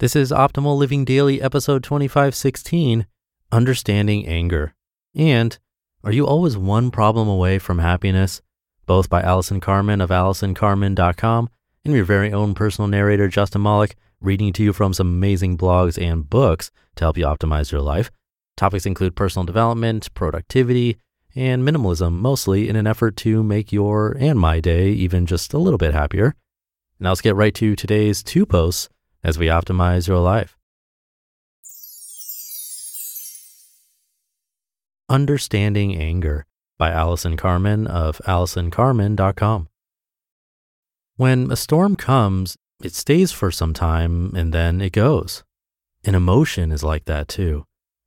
This is Optimal Living Daily, episode 2516 Understanding Anger. And Are You Always One Problem Away from Happiness? Both by Allison Carmen of AllisonCarmen.com and your very own personal narrator, Justin Malik, reading to you from some amazing blogs and books to help you optimize your life. Topics include personal development, productivity, and minimalism, mostly in an effort to make your and my day even just a little bit happier. Now let's get right to today's two posts as we optimize your life. Understanding Anger by Allison Carmen of AllisonCarmen.com. When a storm comes, it stays for some time and then it goes. An emotion is like that too.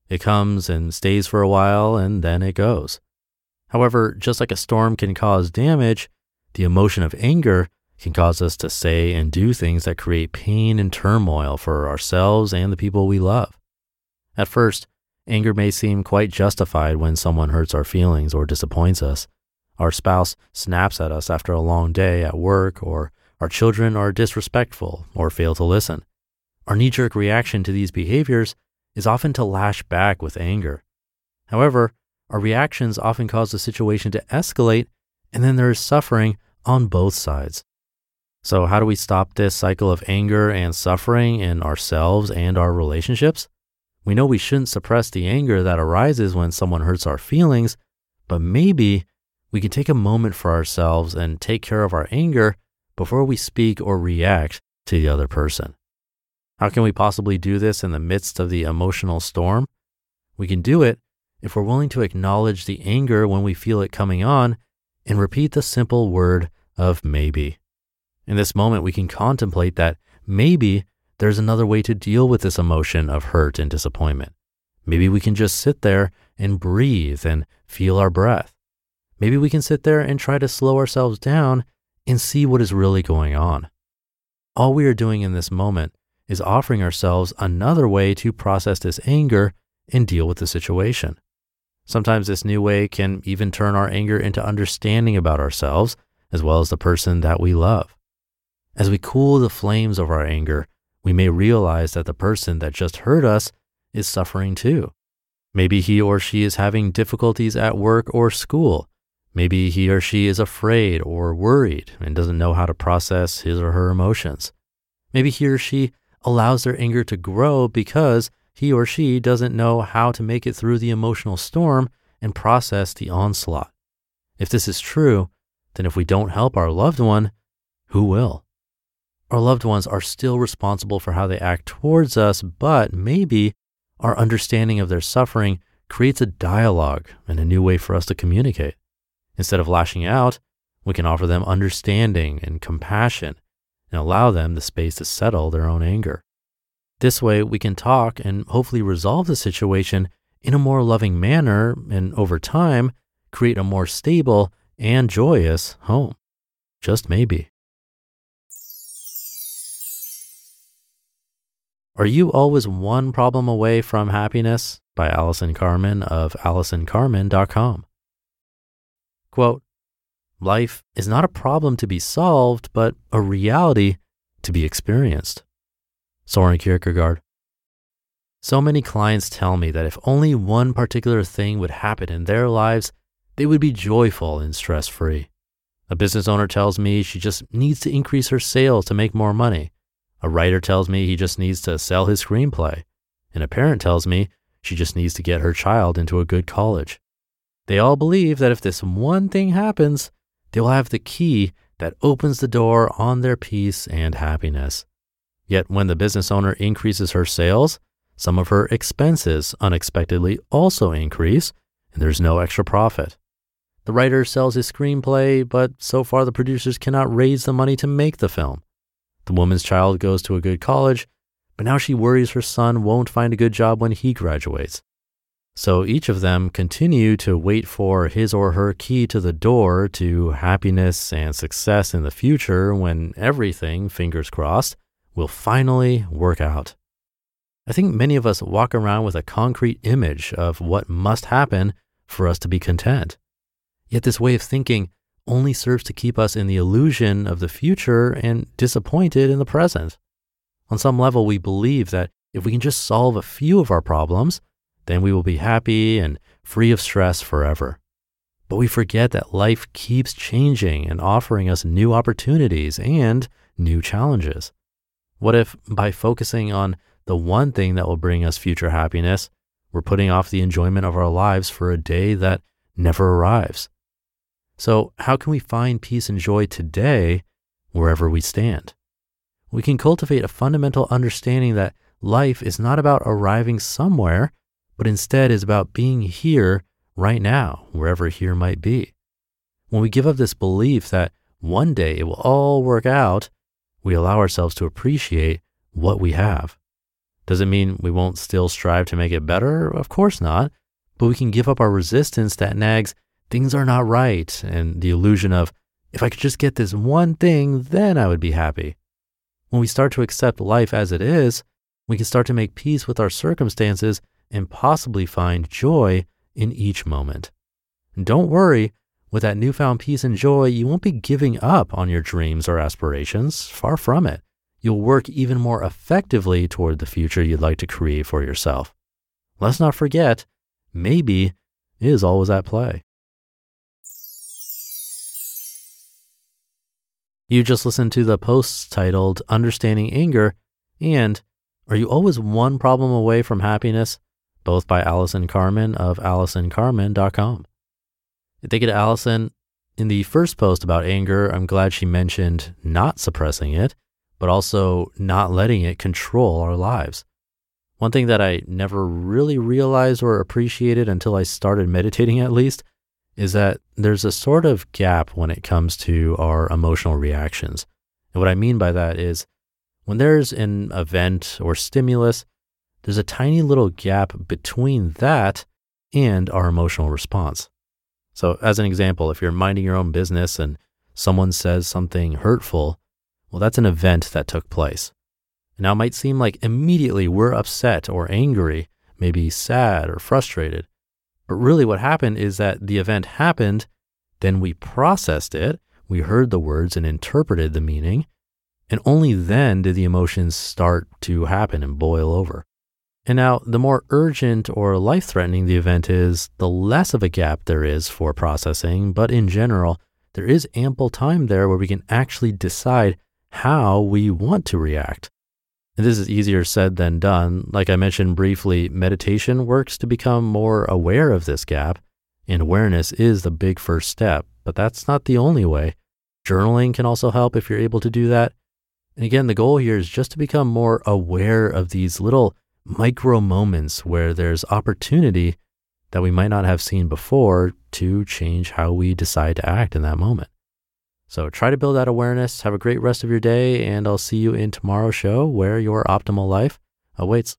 It comes and stays for a while and then it goes. However, just like a storm can cause damage, the emotion of anger can cause us to say and do things that create pain and turmoil for ourselves and the people we love. At first, anger may seem quite justified when someone hurts our feelings or disappoints us. Our spouse snaps at us after a long day at work, or our children are disrespectful or fail to listen. Our knee jerk reaction to these behaviors is often to lash back with anger. However, our reactions often cause the situation to escalate, and then there is suffering on both sides. So, how do we stop this cycle of anger and suffering in ourselves and our relationships? We know we shouldn't suppress the anger that arises when someone hurts our feelings, but maybe we can take a moment for ourselves and take care of our anger before we speak or react to the other person. How can we possibly do this in the midst of the emotional storm? We can do it if we're willing to acknowledge the anger when we feel it coming on and repeat the simple word of maybe. In this moment, we can contemplate that maybe there's another way to deal with this emotion of hurt and disappointment. Maybe we can just sit there and breathe and feel our breath. Maybe we can sit there and try to slow ourselves down and see what is really going on. All we are doing in this moment is offering ourselves another way to process this anger and deal with the situation. Sometimes this new way can even turn our anger into understanding about ourselves as well as the person that we love. As we cool the flames of our anger, we may realize that the person that just hurt us is suffering too. Maybe he or she is having difficulties at work or school. Maybe he or she is afraid or worried and doesn't know how to process his or her emotions. Maybe he or she allows their anger to grow because he or she doesn't know how to make it through the emotional storm and process the onslaught. If this is true, then if we don't help our loved one, who will? Our loved ones are still responsible for how they act towards us, but maybe our understanding of their suffering creates a dialogue and a new way for us to communicate. Instead of lashing out, we can offer them understanding and compassion and allow them the space to settle their own anger. This way, we can talk and hopefully resolve the situation in a more loving manner and over time create a more stable and joyous home. Just maybe. Are You Always One Problem Away from Happiness? by Allison Carmen of AllisonCarmen.com. Quote, Life is not a problem to be solved, but a reality to be experienced. Soren Kierkegaard. So many clients tell me that if only one particular thing would happen in their lives, they would be joyful and stress free. A business owner tells me she just needs to increase her sales to make more money. A writer tells me he just needs to sell his screenplay. And a parent tells me she just needs to get her child into a good college. They all believe that if this one thing happens, they will have the key that opens the door on their peace and happiness. Yet when the business owner increases her sales, some of her expenses unexpectedly also increase, and there's no extra profit. The writer sells his screenplay, but so far the producers cannot raise the money to make the film. The woman's child goes to a good college, but now she worries her son won't find a good job when he graduates. So each of them continue to wait for his or her key to the door to happiness and success in the future when everything, fingers crossed, will finally work out. I think many of us walk around with a concrete image of what must happen for us to be content. Yet this way of thinking only serves to keep us in the illusion of the future and disappointed in the present. On some level, we believe that if we can just solve a few of our problems, then we will be happy and free of stress forever. But we forget that life keeps changing and offering us new opportunities and new challenges. What if by focusing on the one thing that will bring us future happiness, we're putting off the enjoyment of our lives for a day that never arrives? So, how can we find peace and joy today wherever we stand? We can cultivate a fundamental understanding that life is not about arriving somewhere, but instead is about being here right now, wherever here might be. When we give up this belief that one day it will all work out, we allow ourselves to appreciate what we have. Does it mean we won't still strive to make it better? Of course not. But we can give up our resistance that nags things are not right and the illusion of if I could just get this one thing, then I would be happy. When we start to accept life as it is, we can start to make peace with our circumstances and possibly find joy in each moment. Don't worry, with that newfound peace and joy, you won't be giving up on your dreams or aspirations. Far from it. You'll work even more effectively toward the future you'd like to create for yourself. Let's not forget, maybe is always at play. You just listened to the posts titled Understanding Anger and Are You Always One Problem Away from Happiness? both by Allison Carmen of AllisonCarmen.com. Thank you to Allison. In the first post about anger, I'm glad she mentioned not suppressing it, but also not letting it control our lives. One thing that I never really realized or appreciated until I started meditating, at least, is that there's a sort of gap when it comes to our emotional reactions. And what I mean by that is when there's an event or stimulus, there's a tiny little gap between that and our emotional response. So, as an example, if you're minding your own business and someone says something hurtful, well, that's an event that took place. Now, it might seem like immediately we're upset or angry, maybe sad or frustrated. But really, what happened is that the event happened, then we processed it, we heard the words and interpreted the meaning, and only then did the emotions start to happen and boil over. And now, the more urgent or life threatening the event is, the less of a gap there is for processing. But in general, there is ample time there where we can actually decide how we want to react. And this is easier said than done. Like I mentioned briefly, meditation works to become more aware of this gap, and awareness is the big first step, but that's not the only way. Journaling can also help if you're able to do that. And again, the goal here is just to become more aware of these little micro moments where there's opportunity that we might not have seen before to change how we decide to act in that moment. So try to build that awareness. Have a great rest of your day, and I'll see you in tomorrow's show where your optimal life awaits.